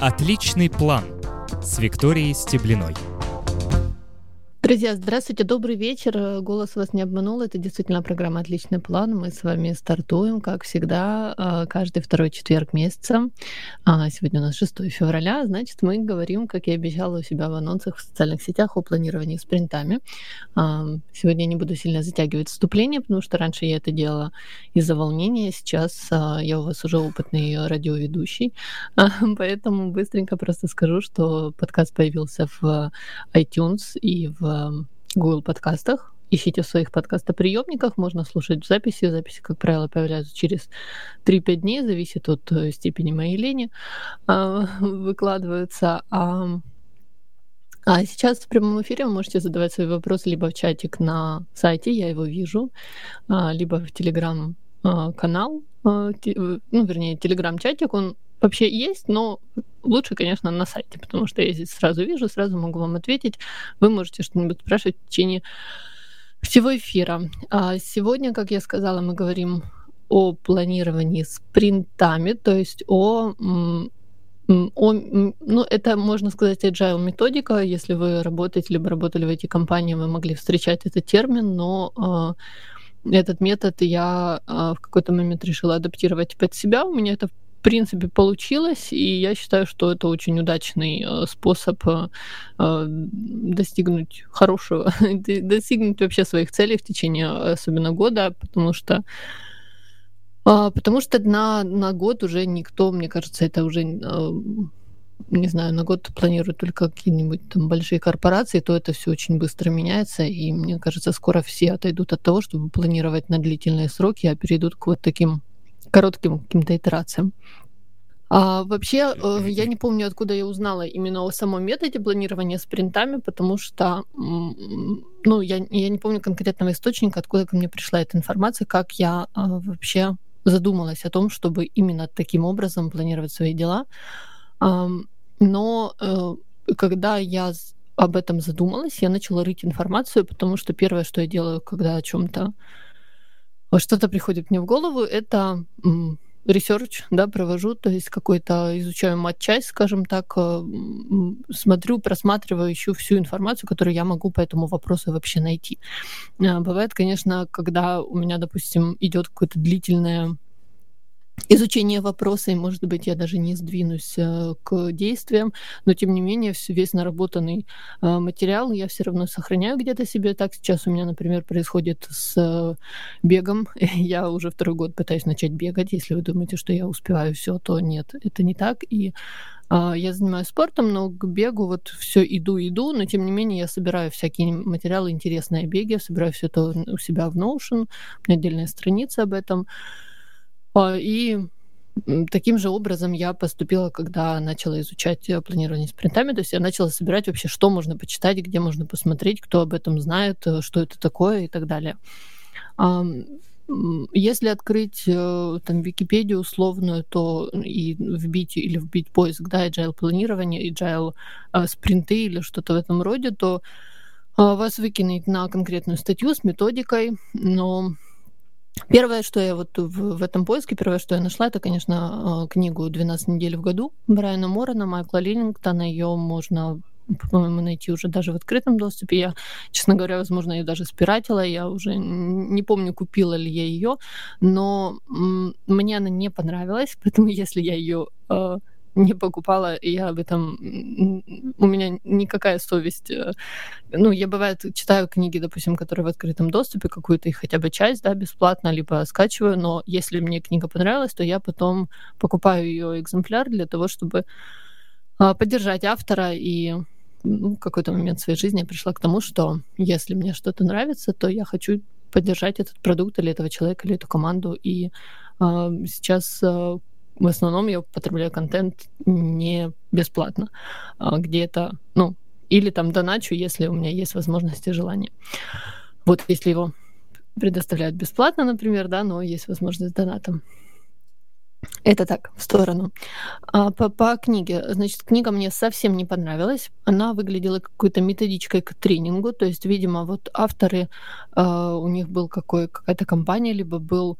Отличный план с Викторией Стеблиной. Друзья, здравствуйте, добрый вечер. Голос вас не обманул. Это действительно программа «Отличный план». Мы с вами стартуем, как всегда, а, каждый второй четверг месяца. А, сегодня у нас 6 февраля, значит, мы говорим, как я обещала у себя в анонсах в социальных сетях, о планировании спринтами. А, сегодня я не буду сильно затягивать вступление, потому что раньше я это делала из-за волнения. Сейчас я у вас уже опытный радиоведущий, поэтому быстренько просто скажу, что подкаст появился в iTunes и в Google подкастах. Ищите в своих подкастоприемниках, можно слушать в записи. Записи, как правило, появляются через 3-5 дней, зависит от э, степени моей лени, а, выкладываются. А, а сейчас в прямом эфире вы можете задавать свои вопросы либо в чатик на сайте, я его вижу, а, либо в телеграм-канал, ну, вернее, телеграм-чатик, он вообще есть, но лучше, конечно, на сайте, потому что я здесь сразу вижу, сразу могу вам ответить. Вы можете что-нибудь спрашивать в течение всего эфира. А сегодня, как я сказала, мы говорим о планировании спринтами, то есть о о, ну, это, можно сказать, agile методика. Если вы работаете, либо работали в эти компании, вы могли встречать этот термин, но э, этот метод я э, в какой-то момент решила адаптировать под себя. У меня это, в принципе, получилось, и я считаю, что это очень удачный э, способ э, э достигнуть хорошего, достигнуть вообще своих целей в течение особенно года, потому что э, потому что на, на год уже никто, мне кажется, это уже не знаю, на год планируют только какие-нибудь там большие корпорации, то это все очень быстро меняется, и мне кажется, скоро все отойдут от того, чтобы планировать на длительные сроки, а перейдут к вот таким коротким каким-то итерациям. А вообще, э, я не помню, откуда я узнала именно о самом методе планирования спринтами, потому что, ну, я, я не помню конкретного источника, откуда ко мне пришла эта информация, как я а, вообще задумалась о том, чтобы именно таким образом планировать свои дела. Но э, когда я об этом задумалась, я начала рыть информацию, потому что первое, что я делаю, когда о чем-то что-то приходит мне в голову, это research, да, провожу, то есть какой-то изучаю матчасть, скажем так, э, смотрю, просматриваю, ищу всю информацию, которую я могу по этому вопросу вообще найти. А, бывает, конечно, когда у меня, допустим, идет какое-то длительное изучение вопроса, и, может быть, я даже не сдвинусь э, к действиям, но, тем не менее, весь наработанный э, материал я все равно сохраняю где-то себе. Так сейчас у меня, например, происходит с э, бегом. Я уже второй год пытаюсь начать бегать. Если вы думаете, что я успеваю все, то нет, это не так. И я занимаюсь спортом, но к бегу вот все иду, иду, но тем не менее я собираю всякие материалы интересные о беге, собираю все это у себя в Notion, у меня отдельная страница об этом. А, и таким же образом я поступила, когда начала изучать э, планирование спринтами. То есть я начала собирать вообще, что можно почитать, где можно посмотреть, кто об этом знает, э, что это такое и так далее. Если открыть э, там Википедию условную, то и вбить или вбить поиск, да, agile планирование, agile спринты или что-то в этом роде, то вас выкинет на конкретную статью с методикой, но Первое, что я вот в, в этом поиске, первое, что я нашла, это, конечно, а, книгу «12 недель в году» Брайана Морона, Майкла Лиллингтона. Ее можно по-моему, найти уже даже в открытом доступе. Я, честно говоря, возможно, ее даже спиратила. Я уже не помню, купила ли я ее, но мне она не понравилась, поэтому если я ее не покупала, и я об этом... У меня никакая совесть... Э, ну, я, бывает, читаю книги, допустим, которые в открытом доступе, какую-то их хотя бы часть, да, бесплатно, либо скачиваю, но если мне книга понравилась, то я потом покупаю ее экземпляр для того, чтобы а, поддержать автора и ну, в какой-то момент своей жизни я пришла к тому, что если мне что-то нравится, то я хочу поддержать этот продукт или этого человека, или эту команду. И э, сейчас в основном я потребляю контент не бесплатно, а где-то, ну, или там доначу, если у меня есть возможность и желание. Вот если его предоставляют бесплатно, например, да, но есть возможность донатом. Это так, в сторону. А по, по книге. Значит, книга мне совсем не понравилась. Она выглядела какой-то методичкой к тренингу. То есть, видимо, вот авторы, э, у них был какой, какая-то компания, либо был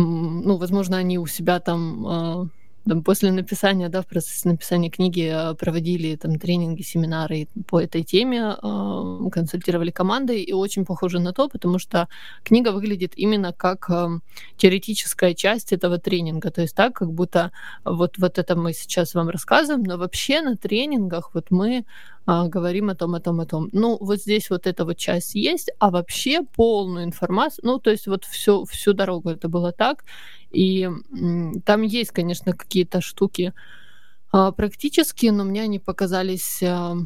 ну, возможно, они у себя там там, после написания, да, в процессе написания книги э, проводили там тренинги, семинары по этой теме, э, консультировали команды, и очень похоже на то, потому что книга выглядит именно как э, теоретическая часть этого тренинга, то есть так, как будто вот, вот это мы сейчас вам рассказываем, но вообще на тренингах вот мы говорим о том, о том, о том. Ну, вот здесь вот эта вот часть есть, а вообще полную информацию, ну, то есть вот всю, всю дорогу это было так, и там есть, конечно, какие-то штуки а, практические, но мне они показались а,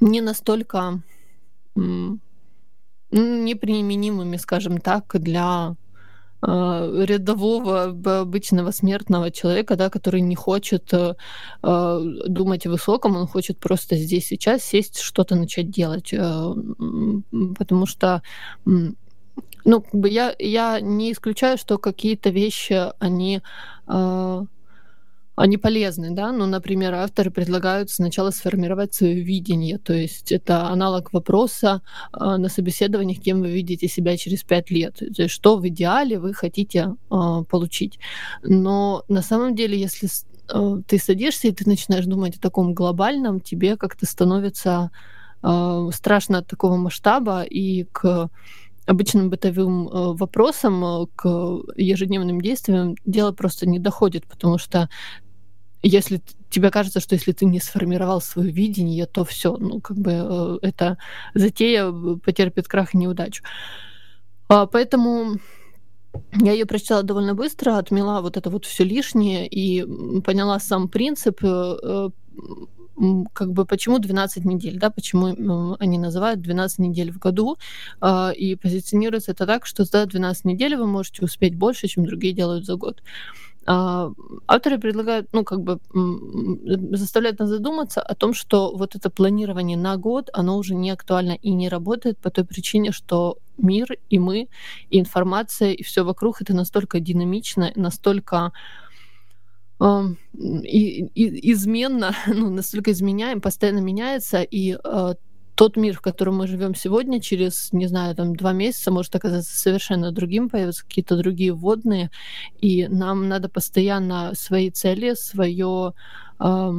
не настолько неприменимыми, скажем так, для а, рядового обычного смертного человека, да, который не хочет э, думать о высоком, он хочет просто здесь сейчас сесть, что-то начать делать, э, потому что ну, как бы я, я не исключаю, что какие-то вещи, они э, они полезны, да, ну, например, авторы предлагают сначала сформировать свое видение, то есть это аналог вопроса э, на собеседованиях, кем вы видите себя через пять лет, то есть что в идеале вы хотите э, получить. Но на самом деле, если э, ты садишься и ты начинаешь думать о таком глобальном, тебе как-то становится э, страшно от такого масштаба и к обычным бытовым э, вопросам, э, к ежедневным действиям дело просто не доходит, потому что если тебе кажется, что если ты не сформировал свое видение, то все, ну, как бы э, эта затея потерпит крах и неудачу. А, поэтому я ее прочитала довольно быстро, отмела вот это вот все лишнее и поняла сам принцип как бы почему 12 недель, да, почему они называют 12 недель в году, а, и позиционируется это так, что за 12 недель вы можете успеть больше, чем другие делают за год. А, авторы предлагают, ну, как бы заставляют нас задуматься о том, что вот это планирование на год, оно уже не актуально и не работает по той причине, что мир и мы, и информация, и все вокруг это настолько динамично, настолько и, и, изменно, ну, настолько изменяем, постоянно меняется, и э, тот мир, в котором мы живем сегодня, через, не знаю, там два месяца может оказаться совершенно другим, появятся какие-то другие водные, и нам надо постоянно свои цели, свое э,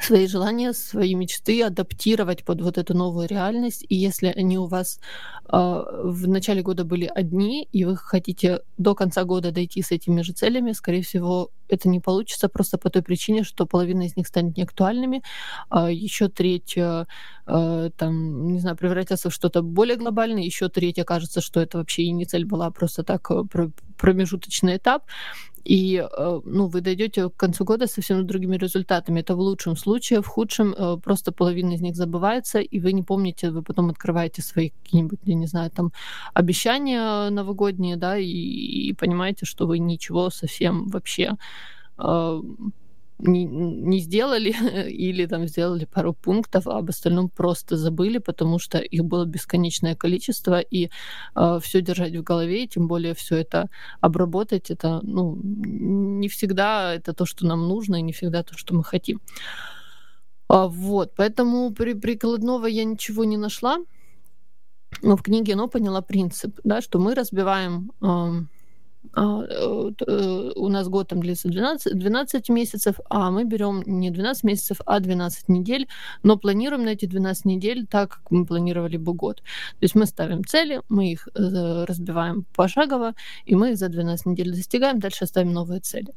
свои желания, свои мечты адаптировать под вот эту новую реальность. И если они у вас э, в начале года были одни, и вы хотите до конца года дойти с этими же целями, скорее всего, это не получится просто по той причине, что половина из них станет неактуальными, а еще третья, э, там, не знаю, превратятся в что-то более глобальное, еще третья кажется, что это вообще и не цель была, а просто так э, промежуточный этап и э, ну, вы дойдете к концу года совсем другими результатами. Это в лучшем случае, в худшем э, просто половина из них забывается, и вы не помните, вы потом открываете свои какие-нибудь, я не знаю, там обещания новогодние, да, и, и понимаете, что вы ничего совсем вообще э, не, не сделали или там сделали пару пунктов, а об остальном просто забыли, потому что их было бесконечное количество, и э, все держать в голове, и тем более все это обработать, это ну, не всегда это то, что нам нужно, и не всегда то, что мы хотим. А, вот, поэтому при прикладного я ничего не нашла, но в книге, но поняла принцип, да, что мы разбиваем а, у нас год там длится 12, 12 месяцев, а мы берем не 12 месяцев, а 12 недель, но планируем на эти 12 недель так, как мы планировали бы год. То есть мы ставим цели, мы их э, разбиваем пошагово, и мы их за 12 недель достигаем, дальше ставим новые цели.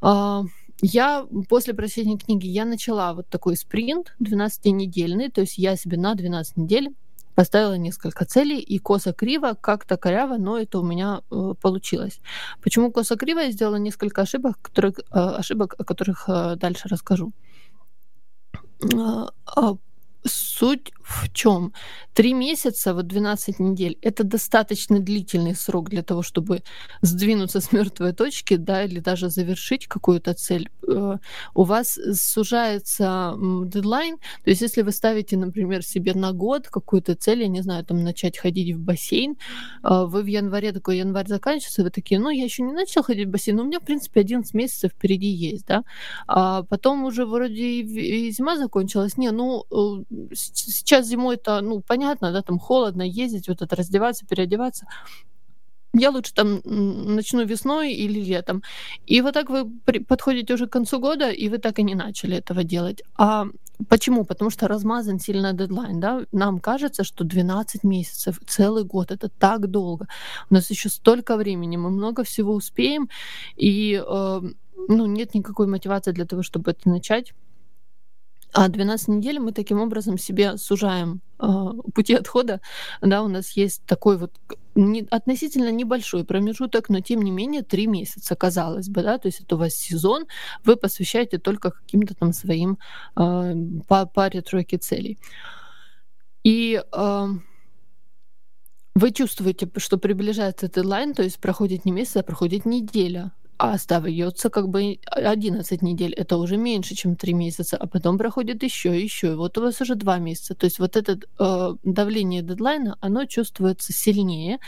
А, я после прочтения книги я начала вот такой спринт 12-недельный, то есть я себе на 12 недель поставила несколько целей, и косо-криво, как-то коряво, но это у меня э, получилось. Почему косо-криво? Я сделала несколько ошибок, которых, э, ошибок, о которых э, дальше расскажу. Суть в чем? Три месяца, вот 12 недель, это достаточно длительный срок для того, чтобы сдвинуться с мертвой точки, да, или даже завершить какую-то цель. Э, у вас сужается дедлайн, то есть если вы ставите, например, себе на год какую-то цель, я не знаю, там начать ходить в бассейн, э, вы в январе, такой январь заканчивается, вы такие, ну, я еще не начал ходить в бассейн, но у меня, в принципе, 11 месяцев впереди есть, да, а потом уже вроде и зима закончилась, не, ну, э, сейчас зимой это, ну, понятно, да, там холодно ездить, вот это раздеваться, переодеваться. я лучше там начну весной или летом. И вот так вы подходите уже к концу года, и вы так и не начали этого делать. А почему? Потому что размазан сильно дедлайн, да? Нам кажется, что 12 месяцев, целый год, это так долго. У нас еще столько времени, мы много всего успеем, и э, ну, нет никакой мотивации для того, чтобы это начать. А 12 недель мы таким образом себе сужаем э, пути отхода. Да, у нас есть такой вот не, относительно небольшой промежуток, но тем не менее три месяца, казалось бы, да, то есть это у вас сезон, вы посвящаете только каким-то там своим э, по паре тройке целей. И э, вы чувствуете, что приближается дедлайн, то есть проходит не месяц, а проходит неделя а остается как бы 11 недель. Это уже меньше, чем 3 месяца, а потом проходит еще, еще. И вот у вас уже 2 месяца. То есть вот это э, давление дедлайна, оно чувствуется сильнее,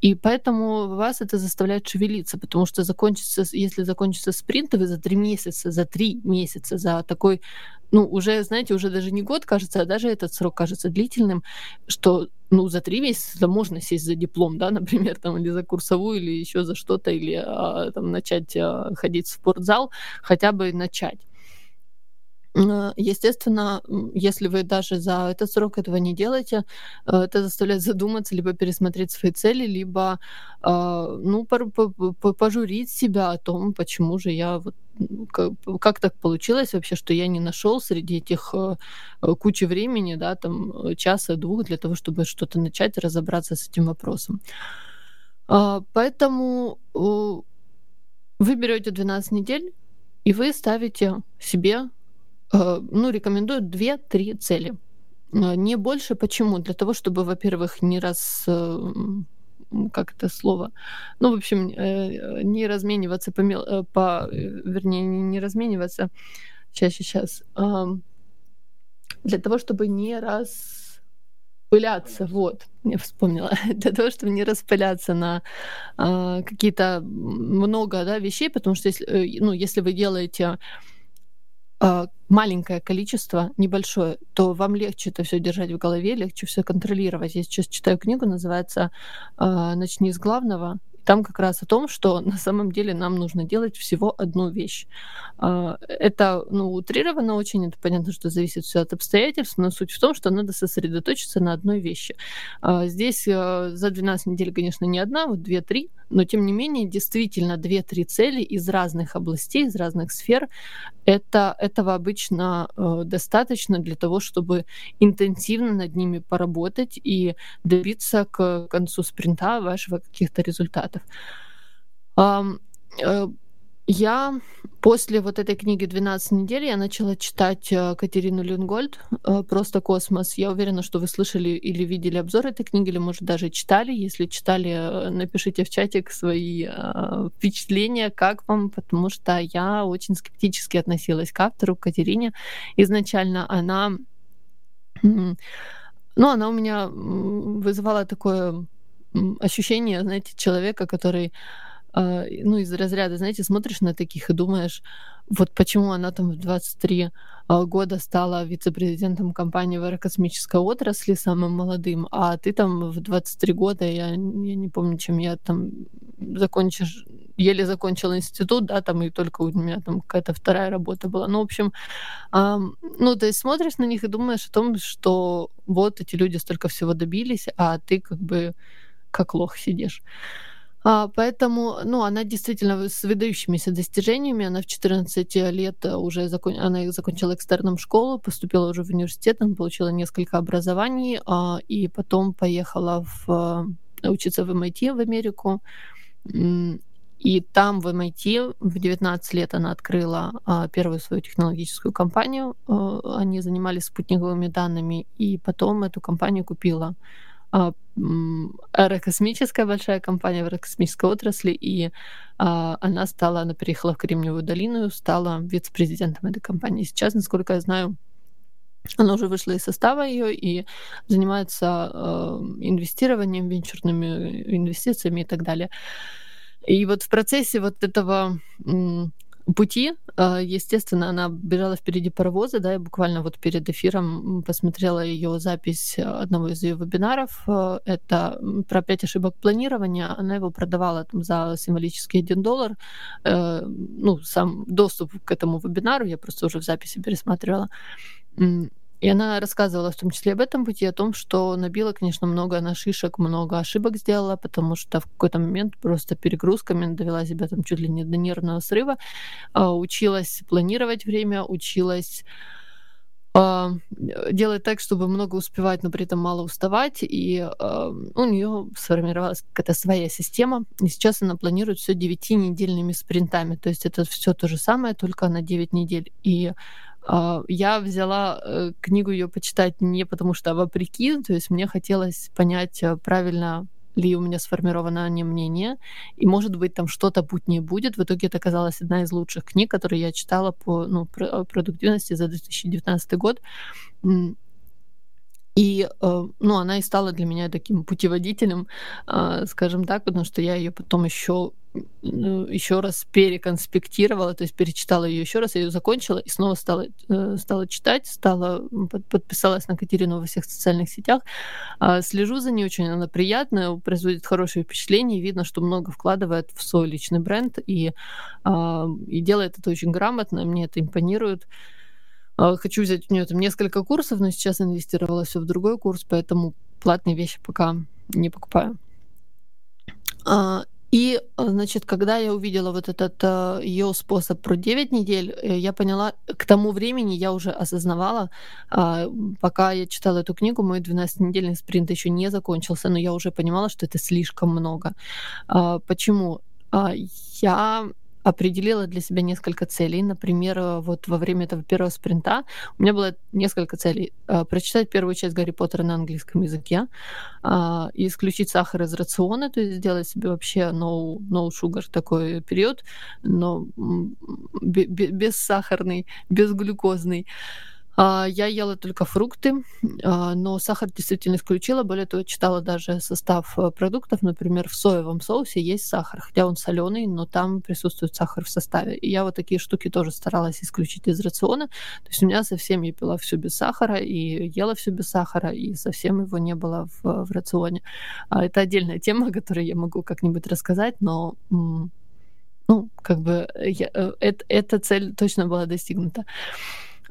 и поэтому вас это заставляет шевелиться, потому что закончится, если закончится спринт, вы за 3 месяца, за 3 месяца, за такой ну, уже, знаете, уже даже не год кажется, а даже этот срок кажется длительным, что ну, за три месяца можно сесть за диплом, да, например, там, или за курсовую, или еще за что-то, или а, там начать а, ходить в спортзал, хотя бы начать. Э, естественно, если вы даже за этот срок этого не делаете, э, это заставляет задуматься, либо пересмотреть свои цели, либо а, ну, пожурить себя о том, почему же я вот как так получилось вообще, что я не нашел среди этих э, кучи времени, да, там часа-двух для того, чтобы что-то начать, разобраться с этим вопросом. А, поэтому вы берете 12 недель, и вы ставите себе Э, ну, рекомендую 2-3 цели. Э, не больше. Почему? Для того, чтобы, во-первых, не раз э, как это слово, ну, в общем, не размениваться по, по вернее, не размениваться, сейчас, сейчас, для того, чтобы не распыляться, вот, я вспомнила, для того, чтобы не распыляться на какие-то много, да, вещей, потому что если, ну, если вы делаете маленькое количество, небольшое, то вам легче это все держать в голове, легче все контролировать. Я сейчас читаю книгу, называется а, «Начни с главного», там как раз о том, что на самом деле нам нужно делать всего одну вещь. А, это ну, утрировано очень, это понятно, что зависит все от обстоятельств, но суть в том, что надо сосредоточиться на одной вещи. Здесь за 12 недель, конечно, не одна, вот две-три, но тем не менее, действительно, две-три цели из разных областей, из разных сфер, это, этого обычно э, достаточно для того, чтобы интенсивно над ними поработать и добиться к концу спринта вашего каких-то результатов. Э, я после вот этой книги «12 недель» я начала читать э, Катерину Люнгольд э, «Просто космос». Я уверена, что вы слышали или видели обзор этой книги, или, может, даже читали. Если читали, э, напишите в чатик свои впечатления, как вам, потому что я очень скептически относилась к автору, к Катерине. Изначально она... Ну, она у меня вызывала такое ощущение, знаете, человека, который ну, из разряда, знаете, смотришь на таких и думаешь, вот почему она там в 23 а, года стала вице-президентом компании в аэрокосмической отрасли, самым молодым, а ты там в 23 года, я, я не помню, чем я там закончишь, еле закончила институт, да, там и только у меня там какая-то вторая работа была. Ну, в общем, ну, то есть смотришь на них и думаешь о том, что вот эти люди столько всего добились, а ты как бы как лох сидишь. А, поэтому, ну, она действительно с выдающимися достижениями. Она в 14 лет уже закон... она закончила экстерном школу, поступила уже в университет, она получила несколько образований, а, и потом поехала в... учиться в MIT в Америку. И там в MIT в 19 лет она открыла а, первую свою технологическую компанию. А, они занимались спутниковыми данными, и потом эту компанию купила а, аэрокосмическая большая компания в аэрокосмической отрасли, и а, она стала, она переехала в Кремниевую долину, стала вице-президентом этой компании. Сейчас, насколько я знаю, она уже вышла из состава ее и занимается э, инвестированием, венчурными инвестициями и так далее. И вот в процессе вот этого пути. А, естественно, она бежала впереди паровоза, да, я буквально вот перед эфиром посмотрела ее запись одного из ее вебинаров. А, это про пять ошибок планирования. Она его продавала там за символический 1 доллар. Э, ну, сам доступ к этому вебинару я просто уже в записи пересматривала. И она рассказывала в том числе об этом пути, о том, что набила, конечно, много на шишек, много ошибок сделала, потому что в какой-то момент просто перегрузками довела себя там чуть ли не до нервного срыва, а, училась планировать время, училась а, делать так, чтобы много успевать, но при этом мало уставать. И э, у нее сформировалась какая-то своя система. И сейчас она планирует все 9-недельными спринтами. То есть это все то же самое, только на 9 недель. И а, я взяла э, книгу ее почитать не потому что, а вопреки, то есть мне хотелось понять, э, правильно ли у меня сформировано не мнение, и, может быть, там что-то путь не будет. В итоге это оказалась одна из лучших книг, которые я читала по ну, э, продуктивности за 2019 год. И, ну, она и стала для меня таким путеводителем, скажем так, потому что я ее потом еще еще раз переконспектировала, то есть перечитала ее еще раз, я ее закончила и снова стала, э, стала читать, стала, подписалась на Катерину во всех социальных сетях. А, слежу за ней очень, она приятная, производит хорошее впечатление, видно, что много вкладывает в свой личный бренд и, а, и делает это очень грамотно, мне это импонирует. А, хочу взять у нее там несколько курсов, но сейчас инвестировала все в другой курс, поэтому платные вещи пока не покупаю. И, э, значит, когда я увидела вот этот э, ее способ про 9 недель, э, я поняла, к тому времени я уже осознавала, а, пока я читала эту книгу, мой 12-недельный спринт еще не закончился, но я уже понимала, что это слишком много. А, почему? А, я определила для себя несколько целей. Например, э, вот во время этого первого спринта у меня было несколько целей. Э, прочитать первую часть Гарри Поттера на английском языке, а, исключить сахар из рациона, то есть сделать себе вообще no, no sugar такой период, но без сахарный, без глюкозный. А, я ела только фрукты, а, но сахар действительно исключила. Более того, читала даже состав э, продуктов. Например, в соевом соусе есть сахар, хотя он соленый, но там присутствует сахар в составе. И я вот такие штуки тоже старалась исключить из рациона. То есть у меня совсем я пила все без сахара и ела все без сахара, и совсем его не было в, в рационе. А, это отдельная тема, о которой я могу как-нибудь рассказать, но ну, как бы я, э, это, эта цель точно была достигнута.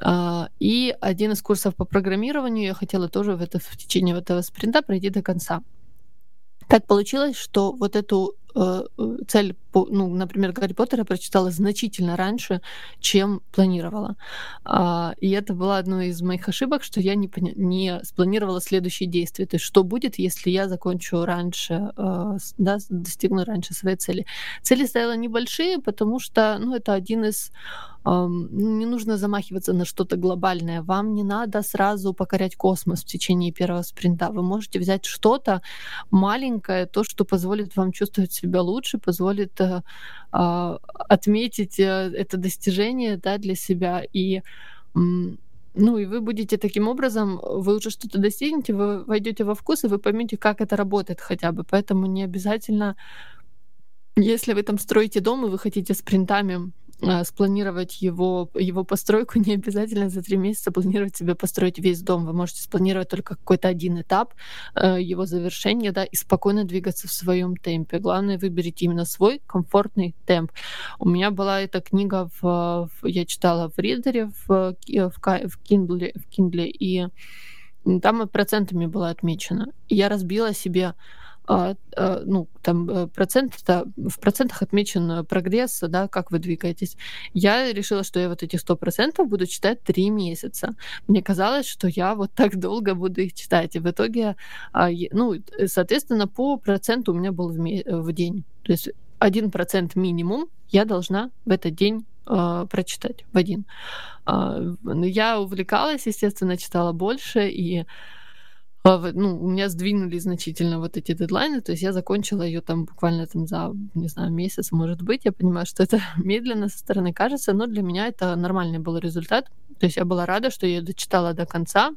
А, и один из курсов по программированию я хотела тоже в, это, в течение этого спринта пройти до конца. Так получилось, что вот эту цель, ну, например, Гарри Поттера прочитала значительно раньше, чем планировала. А, и это была одной из моих ошибок, что я не, не спланировала следующие действия. То есть, что будет, если я закончу раньше, э, да, достигну раньше своей цели. Цели ставила небольшие, потому что, ну, это один из не нужно замахиваться на что-то глобальное. Вам не надо сразу покорять космос в течение первого спринта. Вы можете взять что-то маленькое, то, что позволит вам чувствовать себя лучше, позволит э, э, отметить э, это достижение да, для себя. И ну и вы будете таким образом, вы уже что-то достигнете, вы войдете во вкус, и вы поймете, как это работает хотя бы. Поэтому не обязательно, если вы там строите дом, и вы хотите спринтами а, спланировать его, его постройку, не обязательно за три месяца планировать себе построить весь дом. Вы можете спланировать только какой-то один этап э, его завершения, да, и спокойно двигаться в своем темпе. Главное, выберите именно свой комфортный темп. У меня была эта книга, в, в я читала в Ридере, в, в, в, Kindle, в Kindle, и там процентами было отмечено. И я разбила себе а, а, ну, там э, процент, в процентах отмечен прогресс, да, как вы двигаетесь. Я решила, что я вот эти 100% буду читать 3 месяца. Мне казалось, что я вот так долго буду их читать. И в итоге, а, ну, соответственно, по проценту у меня был в, в день. То есть 1% минимум я должна в этот день э, прочитать в один. Э, я увлекалась, естественно, читала больше, и а, ну, у меня сдвинули значительно вот эти дедлайны, то есть я закончила ее там буквально там за, не знаю, месяц, может быть. Я понимаю, что это медленно со стороны кажется, но для меня это нормальный был результат. То есть я была рада, что я дочитала до конца.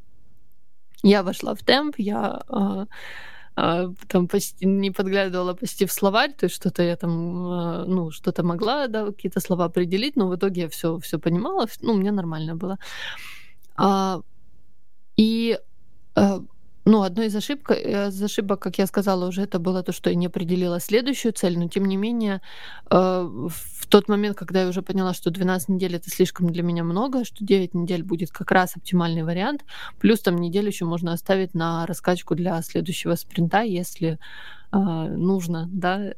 Я вошла в темп, я а, там почти не подглядывала почти в словарь, то есть что-то я там, а, ну, что-то могла, да, какие-то слова определить, но в итоге я все, все понимала, ну, мне нормально было. А, и а, ну, одной из ошибок, э, из ошибок, как я сказала уже, это было то, что я не определила следующую цель, но тем не менее, э, в тот момент, когда я уже поняла, что 12 недель это слишком для меня много, что 9 недель будет как раз оптимальный вариант, плюс там неделю еще можно оставить на раскачку для следующего спринта, если э, нужно, да,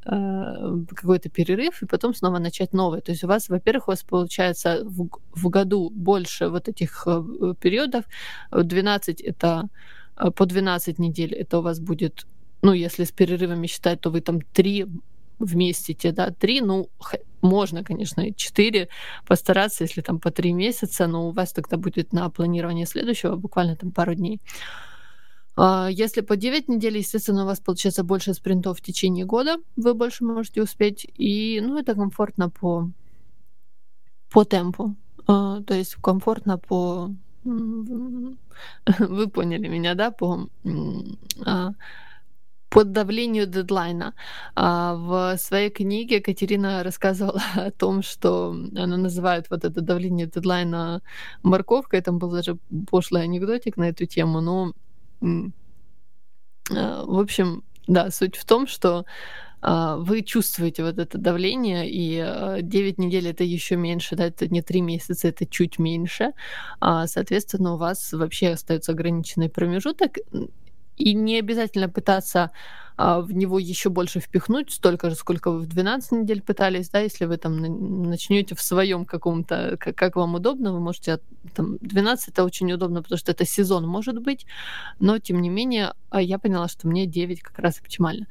какой-то перерыв, и потом снова начать новый. То есть у вас, во-первых, у вас получается в, в году больше вот этих периодов. 12 это по 12 недель, это у вас будет, ну, если с перерывами считать, то вы там 3 вместите, да, 3, ну, можно, конечно, 4 постараться, если там по 3 месяца, но у вас тогда будет на планирование следующего буквально там пару дней. А, если по 9 недель, естественно, у вас получается больше спринтов в течение года, вы больше можете успеть, и, ну, это комфортно по, по темпу, а, то есть комфортно по Вы поняли меня, да, по а, под давлению дедлайна. А, в своей книге Катерина рассказывала о том, что она называет вот это давление дедлайна морковкой. Там был даже пошлый анекдотик на эту тему, но а, в общем, да, суть в том, что вы чувствуете вот это давление, и 9 а, недель это еще меньше, да, это не 3 месяца, это чуть меньше. А, соответственно, у вас вообще остается ограниченный промежуток, и не обязательно пытаться в него еще больше впихнуть, столько же, сколько вы в 12 недель пытались, да, если вы там начнете в своем каком-то, как, как вам удобно, вы можете, там, 12 это очень удобно, потому что это сезон может быть, но тем не менее я поняла, что мне 9 как раз оптимально.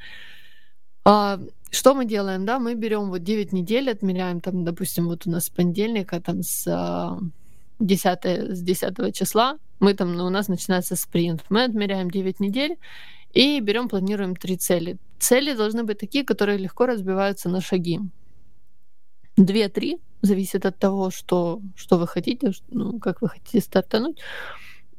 А, что мы делаем, да? Мы берем вот 9 недель, отмеряем там, допустим, вот у нас понедельника, там с 10, а, с 10 числа, мы там, ну, у нас начинается спринт. Мы отмеряем 9 недель и берем, планируем три цели. Цели должны быть такие, которые легко разбиваются на шаги. Две-три, зависит от того, что, что вы хотите, ну, как вы хотите стартануть,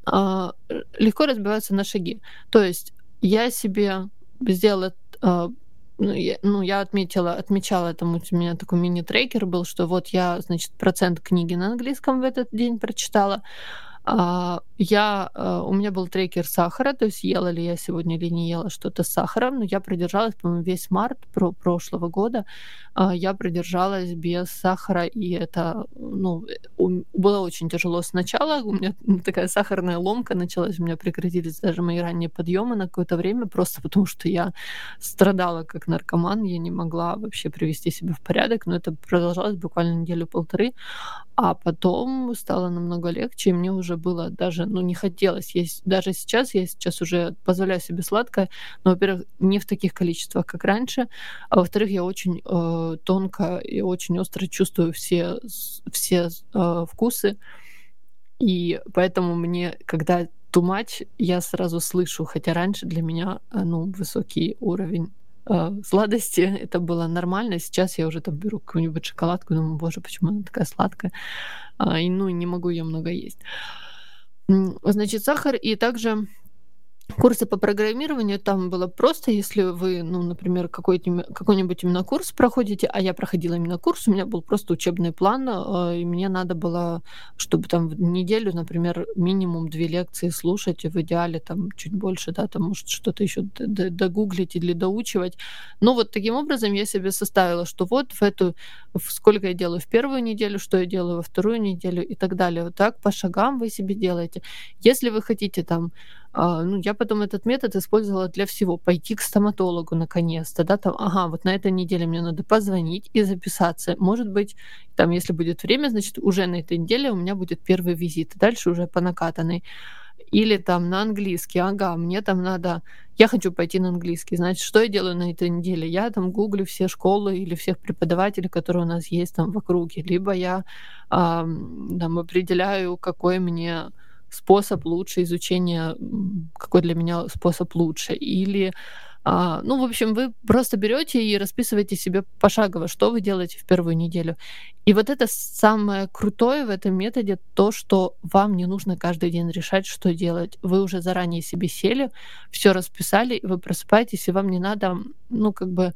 а, легко разбиваются на шаги. То есть я себе сделала а, ну, я, ну, я отметила, отмечала, там у меня такой мини-трекер был, что вот я, значит, процент книги на английском в этот день прочитала, а, я, а, у меня был трекер сахара, то есть ела ли я сегодня или не ела что-то с сахаром, но я продержалась, по-моему, весь март про прошлого года, а, я продержалась без сахара, и это, ну, было очень тяжело сначала, у меня такая сахарная ломка началась, у меня прекратились даже мои ранние подъемы на какое-то время, просто потому что я страдала как наркоман, я не могла вообще привести себя в порядок, но это продолжалось буквально неделю-полторы, а потом стало намного легче, и мне уже было даже, ну, не хотелось есть. Даже сейчас, я сейчас уже позволяю себе сладкое, но, во-первых, не в таких количествах, как раньше, а во-вторых, я очень э, тонко и очень остро чувствую все, все э, вкусы, и поэтому мне, когда much, я сразу слышу, хотя раньше для меня, э, ну, высокий уровень э, сладости, это было нормально. Сейчас я уже там беру какую-нибудь шоколадку, думаю, боже, почему она такая сладкая? А, и, ну, не могу ее много есть. Значит, сахар и также Курсы по программированию там было просто, если вы, ну, например, какой-нибудь именно курс проходите, а я проходила именно курс, у меня был просто учебный план, э, и мне надо было, чтобы там в неделю, например, минимум две лекции слушать, в идеале там чуть больше, да, там может что-то еще догуглить или доучивать. Но вот таким образом я себе составила, что вот в эту, сколько я делаю в первую неделю, что я делаю во вторую неделю и так далее. Вот так по шагам вы себе делаете. Если вы хотите там ну, я потом этот метод использовала для всего. Пойти к стоматологу наконец-то, да, там, ага, вот на этой неделе мне надо позвонить и записаться. Может быть, там, если будет время, значит, уже на этой неделе у меня будет первый визит, дальше уже по накатанной. Или там на английский, ага, мне там надо, я хочу пойти на английский, значит, что я делаю на этой неделе? Я там гуглю все школы или всех преподавателей, которые у нас есть там в округе, либо я э, там определяю, какой мне способ лучше изучения, какой для меня способ лучше, или А, ну, в общем, вы просто берете и расписываете себе пошагово, что вы делаете в первую неделю. И вот это самое крутое в этом методе, то, что вам не нужно каждый день решать, что делать. Вы уже заранее себе сели, все расписали, вы просыпаетесь, и вам не надо, ну, как бы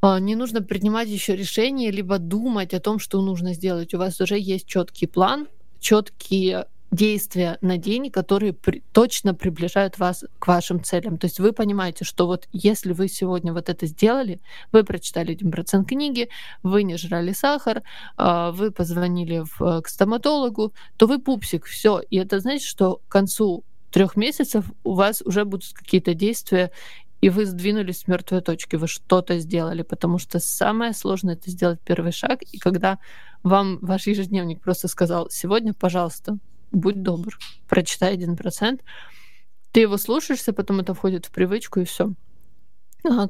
а, не нужно принимать еще решения, либо думать о том, что нужно сделать. У вас уже есть четкий план, четкие действия на день, которые при, точно приближают вас к вашим целям. То есть вы понимаете, что вот если вы сегодня вот это сделали, вы прочитали 1% книги, вы не жрали сахар, а, вы позвонили в, к стоматологу, то вы пупсик, все. И это значит, что к концу трех месяцев у вас уже будут какие-то действия, и вы сдвинулись с мертвой точки, вы что-то сделали, потому что самое сложное это сделать первый шаг. И когда вам ваш ежедневник просто сказал, сегодня, пожалуйста, будь добр, прочитай один процент. Ты его слушаешься, потом это входит в привычку и все.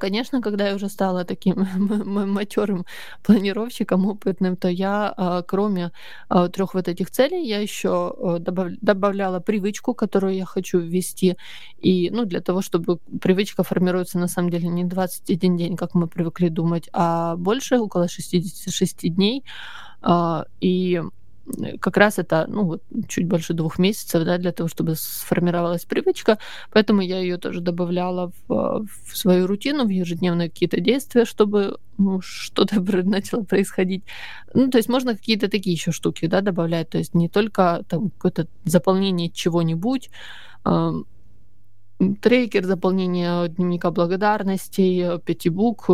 Конечно, когда я уже стала таким матерым планировщиком, опытным, то я, а, кроме а, трех вот этих целей, я еще а, добавляла привычку, которую я хочу ввести. И ну, для того, чтобы привычка формируется на самом деле не 21 день, как мы привыкли думать, а больше, около 66 дней. И как раз это ну, вот, чуть больше двух месяцев да, для того, чтобы сформировалась привычка. Поэтому я ее тоже добавляла в, в свою рутину, в ежедневные какие-то действия, чтобы ну, что-то начало происходить. Ну, то есть можно какие-то такие еще штуки да, добавлять. То есть не только там, какое-то заполнение чего-нибудь, э, трекер, заполнение дневника благодарностей, пятибук,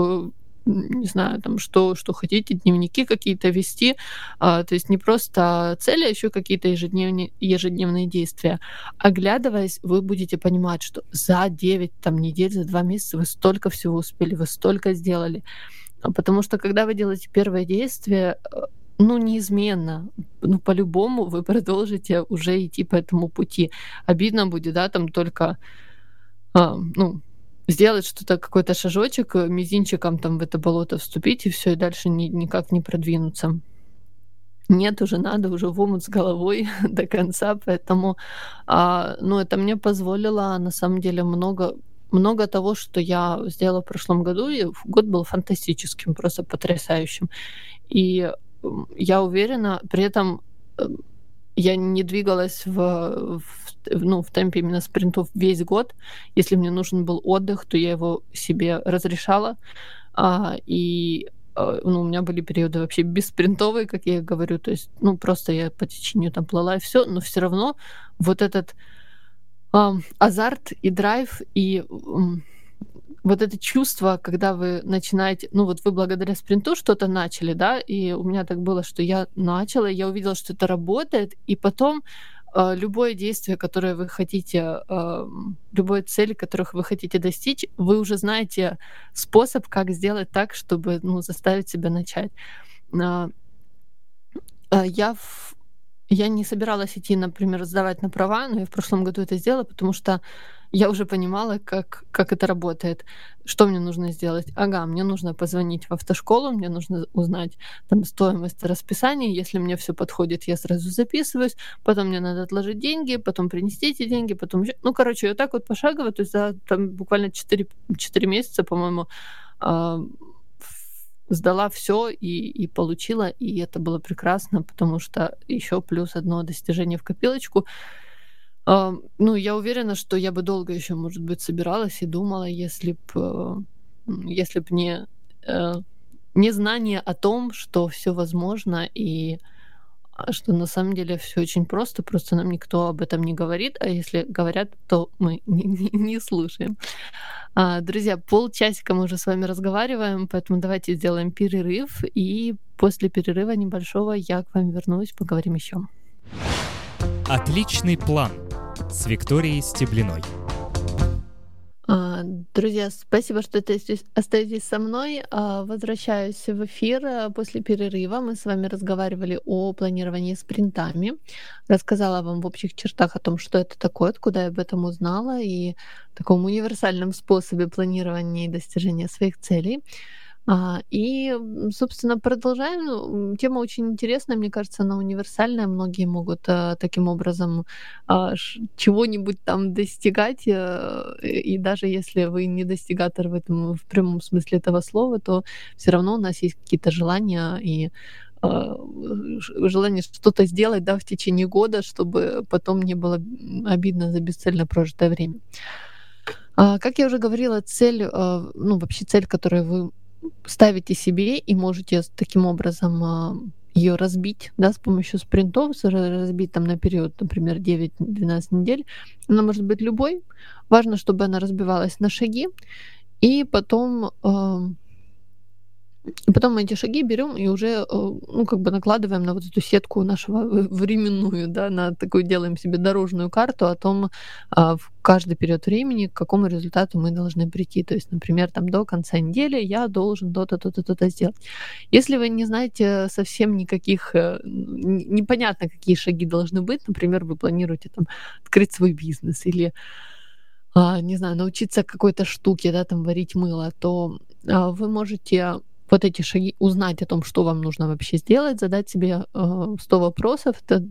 не знаю, там, что, что хотите, дневники какие-то вести. А, то есть не просто цели, а еще какие-то ежедневные, ежедневные действия. Оглядываясь, вы будете понимать, что за 9 там, недель, за 2 месяца вы столько всего успели, вы столько сделали. А потому что когда вы делаете первое действие, э, ну, неизменно, ну, по-любому вы продолжите уже идти по этому пути. Обидно будет, да, там только, а, ну, сделать что-то, какой-то шажочек, э, мизинчиком там в это болото вступить, и все, и дальше ни, никак не продвинуться. Нет, уже надо, уже в омут с головой до конца, поэтому, а, ну, это мне позволило, на самом деле, много много того, что я сделала в прошлом году, и год был фантастическим, просто потрясающим. И я уверена, при этом э, я не двигалась в, в, ну, в темпе именно спринтов весь год. Если мне нужен был отдых, то я его себе разрешала. А, и а, ну, у меня были периоды вообще беспринтовые, как я говорю, то есть, ну, просто я по течению там плыла и все, но все равно вот этот а, азарт и драйв и вот это чувство, когда вы начинаете, ну вот вы благодаря спринту что-то начали, да, и у меня так было, что я начала, я увидела, что это работает, и потом э, любое действие, которое вы хотите, любой цели, которых вы хотите достичь, вы уже знаете способ, как сделать так, чтобы ну, заставить себя начать. Э, э, я в я не собиралась идти, например, сдавать на права, но я в прошлом году это сделала, потому что я уже понимала, как, как это работает, что мне нужно сделать. Ага, мне нужно позвонить в автошколу, мне нужно узнать там стоимость расписания, если мне все подходит, я сразу записываюсь, потом мне надо отложить деньги, потом принести эти деньги, потом. Ну, короче, вот так вот пошагово, то есть за там, буквально 4, 4 месяца, по-моему, сдала все и, и получила, и это было прекрасно, потому что еще плюс одно достижение в копилочку. Uh, ну, я уверена, что я бы долго еще, может быть, собиралась и думала, если бы если б не, uh, не знание о том, что все возможно и а, что на самом деле все очень просто, просто нам никто об этом не говорит, а если говорят, то мы не, не, не слушаем. А, друзья, полчасика мы уже с вами разговариваем, поэтому давайте сделаем перерыв, и после перерыва небольшого я к вам вернусь, поговорим еще. Отличный план с Викторией Стеблиной. А, друзья, спасибо, что остаетесь со мной. А, возвращаюсь в эфир а, после перерыва. Мы с вами разговаривали о планировании спринтами. Рассказала вам в общих чертах о том, что это такое, откуда я об этом узнала, и таком универсальном способе планирования и достижения своих целей. А, и, собственно, продолжаем. Тема очень интересная, мне кажется, она универсальная. Многие могут а, таким образом а, чего-нибудь там достигать. А, и даже если вы не достигатор в этом в прямом смысле этого слова, то все равно у нас есть какие-то желания и желание что-то сделать да, в течение года, чтобы потом не было обидно за бесцельно прожитое время. Как я уже говорила, цель, ну вообще цель, которую вы ставите себе и можете таким образом ее разбить, да, с помощью спринтов, разбить там на период, например, 9-12 недель. Она может быть любой. Важно, чтобы она разбивалась на шаги, и потом и потом мы эти шаги берем и уже, э, ну, как бы накладываем на вот эту сетку нашего временную, да, на такую делаем себе дорожную карту о том, а, в каждый период времени, к какому результату мы должны прийти. То есть, например, там до конца недели я должен то-то, то-то, то-то сделать. Если вы не знаете совсем никаких, э, непонятно, какие шаги должны быть, например, вы планируете там открыть свой бизнес или а, не знаю, научиться какой-то штуке, да, там варить мыло, то а, вы можете вот эти шаги, узнать о том, что вам нужно вообще сделать, задать себе э, 100 вопросов. Это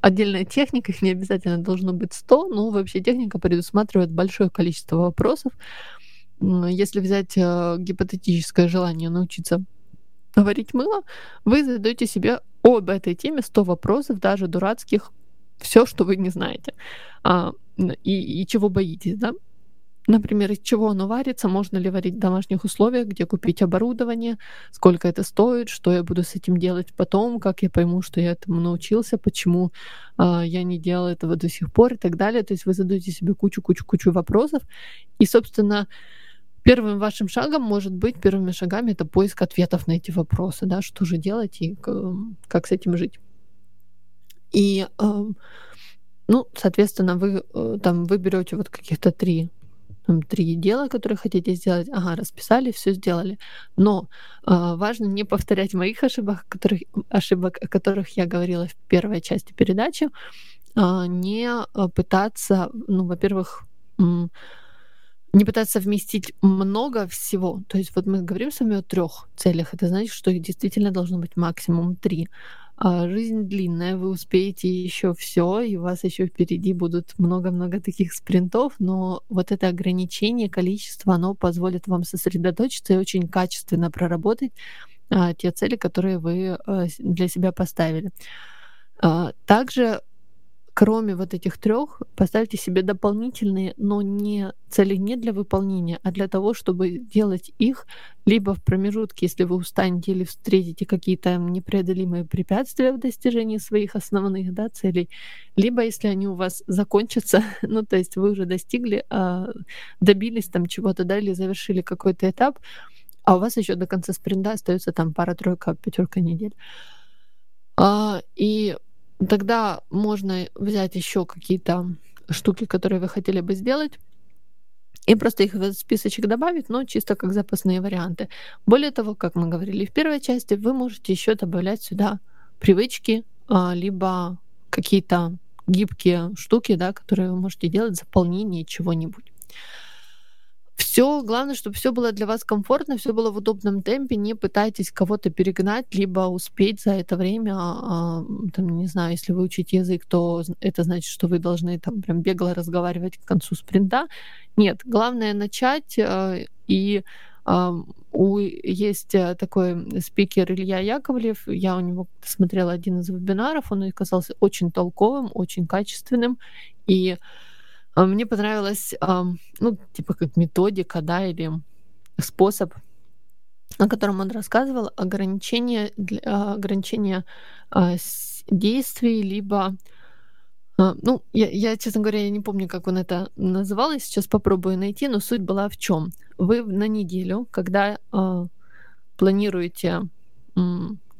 отдельная техника, их не обязательно должно быть 100, но вообще техника предусматривает большое количество вопросов. Если взять э, гипотетическое желание научиться варить мыло, вы задаете себе об этой теме 100 вопросов, даже дурацких, все, что вы не знаете, а, и, и чего боитесь, да? Например, из чего оно варится, можно ли варить в домашних условиях, где купить оборудование, сколько это стоит, что я буду с этим делать потом, как я пойму, что я этому научился, почему э, я не делал этого до сих пор и так далее. То есть вы задаете себе кучу-кучу-кучу вопросов. И, собственно, первым вашим шагом может быть, первыми шагами это поиск ответов на эти вопросы, да, что же делать и как с этим жить. И, э, ну, соответственно, вы э, там выберете вот каких-то три три дела, которые хотите сделать. Ага, расписали, все сделали. Но э, важно не повторять моих ошибок, которых, ошибок, о которых я говорила в первой части передачи. Э, не пытаться, ну, во-первых, не пытаться вместить много всего. То есть вот мы говорим с вами о трех целях. Это значит, что их действительно должно быть максимум три. А жизнь длинная, вы успеете еще все, и у вас еще впереди будут много-много таких спринтов, но вот это ограничение количества, оно позволит вам сосредоточиться и очень качественно проработать а, те цели, которые вы а, для себя поставили. А, также кроме вот этих трех, поставьте себе дополнительные, но не цели не для выполнения, а для того, чтобы делать их либо в промежутке, если вы устанете или встретите какие-то непреодолимые препятствия в достижении своих основных да, целей, либо если они у вас закончатся, ну то есть вы уже достигли, а, добились там чего-то, да, или завершили какой-то этап, а у вас еще до конца спринта остается там пара-тройка, пятерка недель. А, и Тогда можно взять еще какие-то штуки, которые вы хотели бы сделать, и просто их в списочек добавить, но чисто как запасные варианты. Более того, как мы говорили в первой части, вы можете еще добавлять сюда привычки, а, либо какие-то гибкие штуки, да, которые вы можете делать в заполнении чего-нибудь. Все, главное, чтобы все было для вас комфортно, все было в удобном темпе. Не пытайтесь кого-то перегнать, либо успеть за это время, а, там, не знаю, если вы учите язык, то это значит, что вы должны там прям бегло разговаривать к концу спринта. Нет, главное начать э, и у, есть э, такой спикер Илья Яковлев, я у него смотрела один из вебинаров, он оказался очень толковым, очень качественным, и а мне понравилось, ну, типа как методика, да, или способ, о котором он рассказывал, ограничение, для, ограничение а, действий, либо а, ну, я, я, честно говоря, я не помню, как он это называл, я сейчас попробую найти, но суть была в чем. Вы на неделю, когда планируете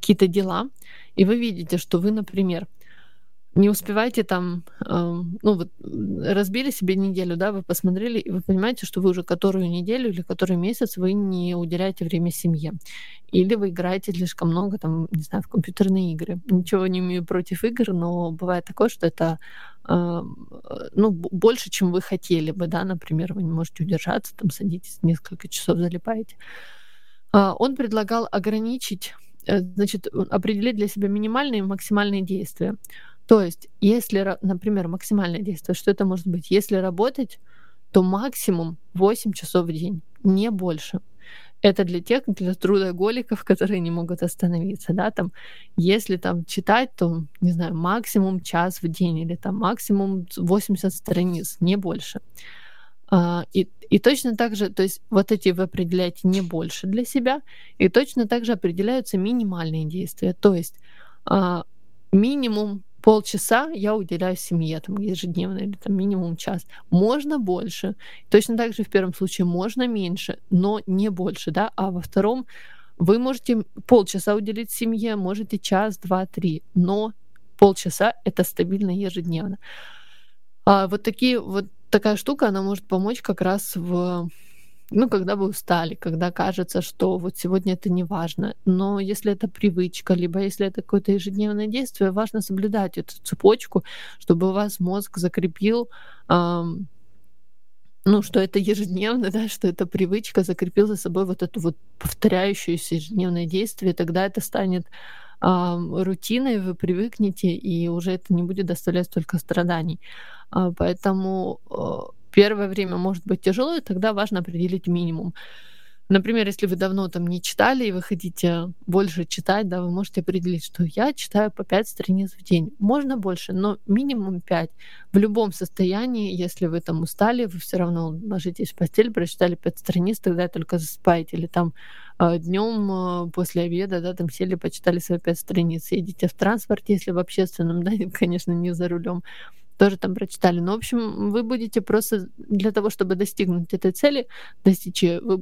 какие-то дела, и вы видите, что вы, например, не успевайте там, э, ну вот разбили себе неделю, да, вы посмотрели, и вы понимаете, что вы уже которую неделю или который месяц вы не уделяете время семье. Или вы играете слишком много, там, не знаю, в компьютерные игры. Ничего не имею против игр, но бывает такое, что это э, ну, больше, чем вы хотели бы, да, например, вы не можете удержаться, там садитесь, несколько часов залипаете. А, он предлагал ограничить, э, значит, определить для себя минимальные и максимальные действия. То есть, если, например, максимальное действие, что это может быть? Если работать, то максимум 8 часов в день, не больше. Это для тех, для трудоголиков, которые не могут остановиться, да, там, если там читать, то, не знаю, максимум час в день или там максимум 80 страниц, не больше. А, и, и точно так же, то есть вот эти вы определяете не больше для себя, и точно так же определяются минимальные действия, то есть а, минимум полчаса я уделяю семье там ежедневно или там минимум час. Можно больше. Точно так же в первом случае можно меньше, но не больше, да, а во втором вы можете полчаса уделить семье, можете час, два, три, но полчаса это стабильно ежедневно. А вот такие вот такая штука, она может помочь как раз в ну, когда вы устали, когда кажется, что вот сегодня это не важно. Но если это привычка, либо если это какое-то ежедневное действие, важно соблюдать эту цепочку, чтобы у вас мозг закрепил, эм, ну, что это ежедневно, да, что это привычка, закрепил за собой вот это вот повторяющееся ежедневное действие, тогда это станет рутиной, вы привыкнете, и уже это не будет доставлять столько страданий. Э, поэтому э, первое время может быть тяжело, и тогда важно определить минимум. Например, если вы давно там не читали и вы хотите больше читать, да, вы можете определить, что я читаю по 5 страниц в день. Можно больше, но минимум 5. В любом состоянии, если вы там устали, вы все равно ложитесь в постель, прочитали 5 страниц, тогда только засыпаете. Или там э, днем э, после обеда, да, там сели, почитали свои 5 страниц. Едете в транспорте, если в общественном, да, конечно, не за рулем тоже там прочитали. Но, в общем, вы будете просто для того, чтобы достигнуть этой цели, достичь ее, вы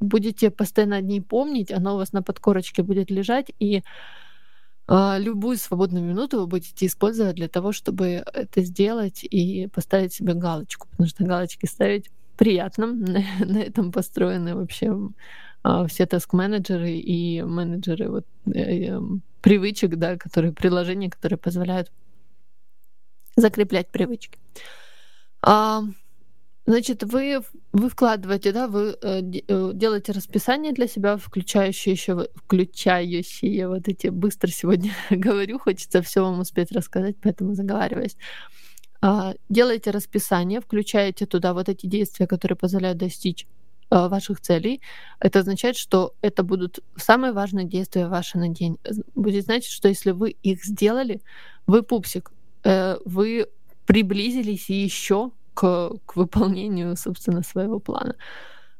будете постоянно о ней помнить, она у вас на подкорочке будет лежать, и а, любую свободную минуту вы будете использовать для того, чтобы это сделать и поставить себе галочку, потому что галочки ставить приятно. На, этом построены вообще а, все таск-менеджеры и менеджеры вот, э, э, привычек, да, которые приложения, которые позволяют закреплять привычки. А, значит, вы, вы вкладываете, да, вы э, э, делаете расписание для себя, включающее еще, включающие вот эти, быстро сегодня говорю, хочется все вам успеть рассказать, поэтому заговариваюсь. А, делаете расписание, включаете туда вот эти действия, которые позволяют достичь а, ваших целей. Это означает, что это будут самые важные действия ваши на день. Будет значить, что если вы их сделали, вы пупсик, Э, вы приблизились еще к, к выполнению, собственно, своего плана.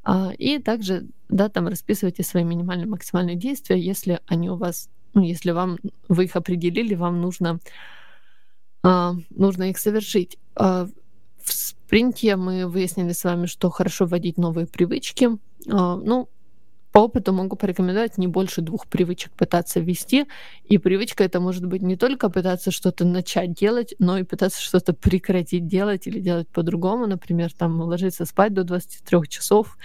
А, и также, да, там расписывайте свои минимальные, максимальные действия, если они у вас, ну, если вам, вы их определили, вам нужно, а, нужно их совершить. А, в спринте мы выяснили с вами, что хорошо вводить новые привычки. Ну, по опыту могу порекомендовать не больше двух привычек пытаться ввести. И привычка это может быть не только пытаться что-то начать делать, но и пытаться что-то прекратить делать или делать по-другому. Например, там ложиться спать до 23 часов.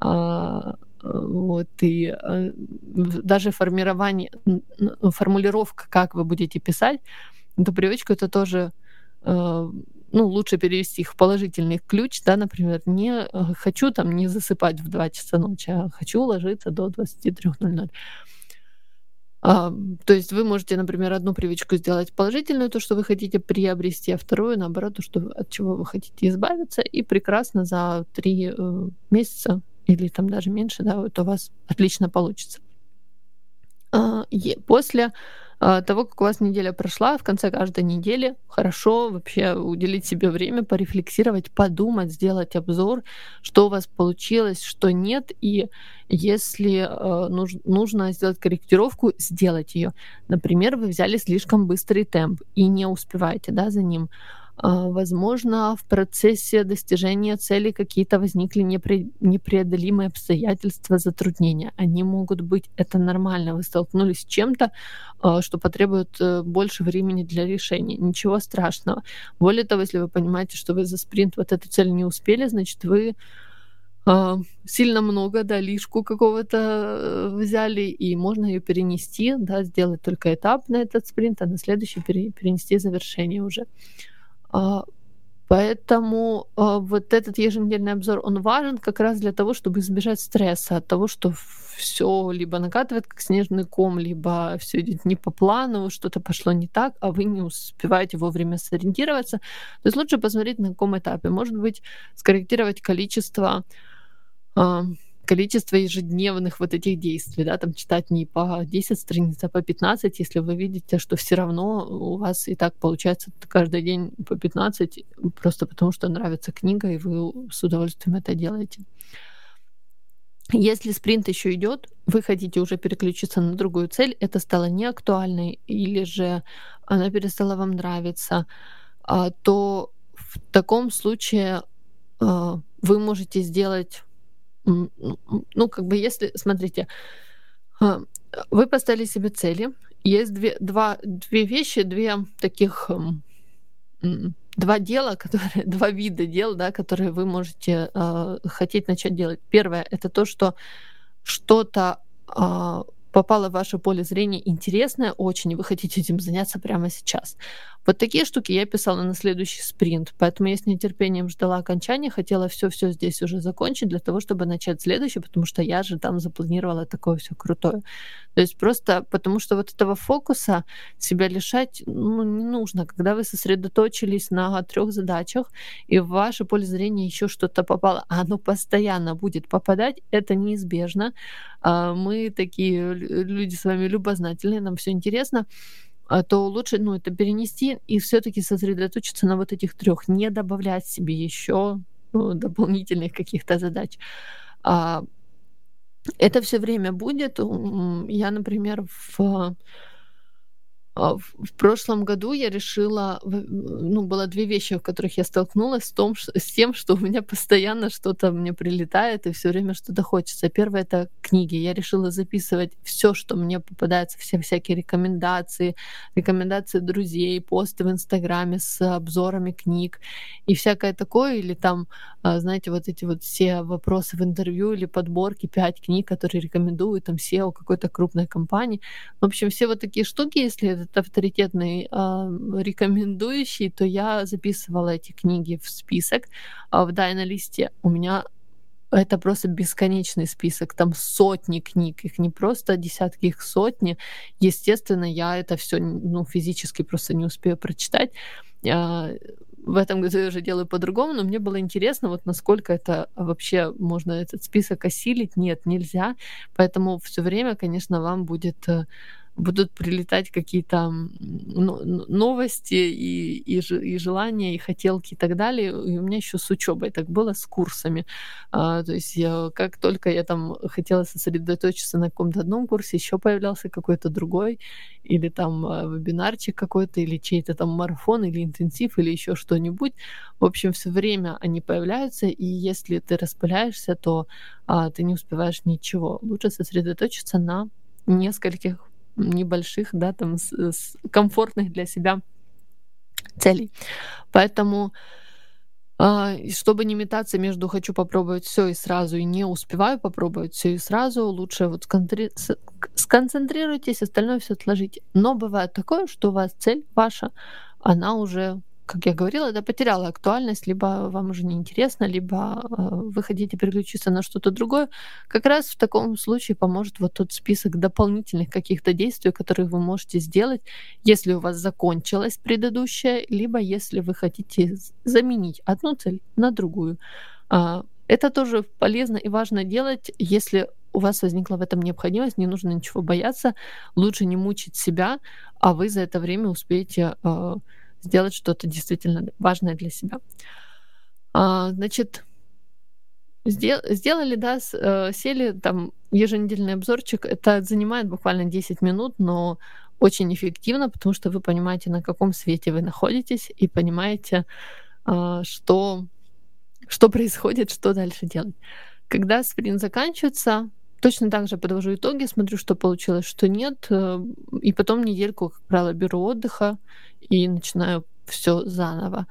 А, вот, и а, даже формирование, формулировка, как вы будете писать, эту привычку это тоже а, ну, лучше перевести их в положительный ключ, да, например, не э, хочу там не засыпать в 2 часа ночи, а хочу ложиться до 23.00. А, то есть вы можете, например, одну привычку сделать положительную, то, что вы хотите приобрести, а вторую, наоборот, то, что, от чего вы хотите избавиться, и прекрасно за три э, месяца или там даже меньше, да, вот у вас отлично получится. А, после а, того, как у вас неделя прошла, в конце каждой недели хорошо вообще уделить себе время, порефлексировать, подумать, сделать обзор, что у вас получилось, что нет, и если нуж, нужно сделать корректировку, сделать ее. Например, вы взяли слишком быстрый темп и не успеваете да, за ним а, возможно, в процессе достижения цели какие-то возникли непре- непреодолимые обстоятельства, затруднения. Они могут быть, это нормально. Вы столкнулись с чем-то, а, что потребует э, больше времени для решения. Ничего страшного. Более того, если вы понимаете, что вы за спринт вот эту цель не успели, значит, вы а, сильно много, да, лишку какого-то э, взяли, и можно ее перенести, да, сделать только этап на этот спринт, а на следующий перенести завершение уже. А, Поэтому э, вот этот еженедельный обзор, он важен как раз для того, чтобы избежать стресса от того, что все либо накатывает как снежный ком, либо все идет не по плану, что-то пошло не так, а вы не успеваете вовремя сориентироваться. То есть лучше посмотреть на каком этапе. Может быть, скорректировать количество э, количество ежедневных вот этих действий, да, там читать не по 10 страниц, а по 15, если вы видите, что все равно у вас и так получается каждый день по 15, просто потому что нравится книга, и вы с удовольствием это делаете. Если спринт еще идет, вы хотите уже переключиться на другую цель, это стало неактуальной или же она перестала вам нравиться, а, то в таком случае а, вы можете сделать ну, как бы если, смотрите, а, вы поставили себе цели, есть две, два, две вещи, две таких, два дела, которые, два вида дел, да, которые вы можете э, хотеть начать делать. Первое — это то, что что-то э, попало в ваше поле зрения интересное очень, и вы хотите этим заняться прямо сейчас. Вот такие штуки я писала на следующий спринт, поэтому я с нетерпением ждала окончания, хотела все-все здесь уже закончить для того, чтобы начать следующий, потому что я же там запланировала такое все крутое. То есть просто потому что вот этого фокуса себя лишать ну, не нужно. Когда вы сосредоточились на трех задачах, и в ваше поле зрения еще что-то попало, а оно постоянно будет попадать, это неизбежно. А мы такие люди с вами любознательные, нам все интересно. А, то лучше ну, это перенести и все-таки сосредоточиться на вот этих трех, не добавлять себе еще ну, дополнительных каких-то задач. А, это все время будет. Я, например, в в прошлом году я решила, ну, было две вещи, в которых я столкнулась с, том, с тем, что у меня постоянно что-то мне прилетает и все время что-то хочется. Первое это книги. Я решила записывать все, что мне попадается, все всякие рекомендации, рекомендации друзей, посты в Инстаграме с обзорами книг и всякое такое, или там, а, знаете, вот эти вот все вопросы в интервью или подборки, пять книг, которые рекомендуют там SEO какой-то крупной компании. В общем, все вот такие штуки, если этот авторитетный э, рекомендующий, то я записывала эти книги в список э, в дайна-листе. У меня это просто бесконечный список, там сотни книг, их не просто десятки, их сотни. Естественно, я это все ну, физически просто не успею прочитать. В этом году я уже делаю по-другому, но мне было интересно, вот насколько это вообще можно этот список осилить. Нет, нельзя. Поэтому все время, конечно, вам будет э, будут прилетать какие-то новости и, и, и желания, и хотелки и так далее. И у меня еще с учебой так было, с курсами. А, то есть я, как только я там хотела сосредоточиться на каком-то одном курсе, еще появлялся какой-то другой, или там а, вебинарчик какой-то, или чей-то там марафон, или интенсив, или еще что-нибудь. В общем, все время они появляются, и если ты распыляешься, то а, ты не успеваешь ничего. Лучше сосредоточиться на нескольких небольших, да, там, с, с комфортных для себя целей. Поэтому а, чтобы не метаться между хочу попробовать все и сразу и не успеваю попробовать все и сразу, лучше вот сконцентрируйтесь, остальное все отложите. Но бывает такое, что у вас цель ваша, она уже как я говорила, это потеряло актуальность, либо вам уже неинтересно, либо э, вы хотите переключиться на что-то другое. Как раз в таком случае поможет вот тот список дополнительных каких-то действий, которые вы можете сделать, если у вас закончилась предыдущая, либо если вы хотите заменить одну цель на другую. Э, это тоже полезно и важно делать, если у вас возникла в этом необходимость, не нужно ничего бояться, лучше не мучить себя, а вы за это время успеете э, сделать что-то действительно важное для себя. А, значит, сделали, да, э, сели, там еженедельный обзорчик, это занимает буквально 10 минут, но очень эффективно, потому что вы понимаете, на каком свете вы находитесь, и понимаете, а, что, что происходит, что дальше делать. Когда спринт заканчивается, точно так же подвожу итоги, смотрю, что получилось, что нет, э, и потом недельку, как правило, беру отдыха и начинаю все заново.